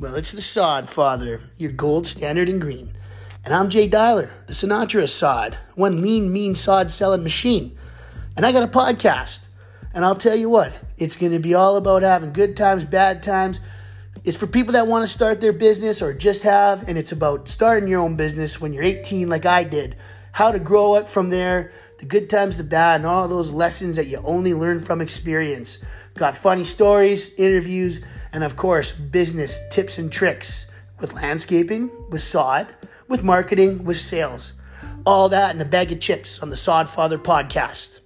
Well, it's the Sodfather, your gold standard in green. And I'm Jay Dialer, the Sinatra Sod, one lean, mean sod selling machine. And I got a podcast. And I'll tell you what, it's going to be all about having good times, bad times. It's for people that want to start their business or just have, and it's about starting your own business when you're 18, like I did. How to grow it from there, the good times, the bad, and all those lessons that you only learn from experience. Got funny stories, interviews, and of course, business tips and tricks with landscaping, with sod, with marketing, with sales. All that in a bag of chips on the Sodfather podcast.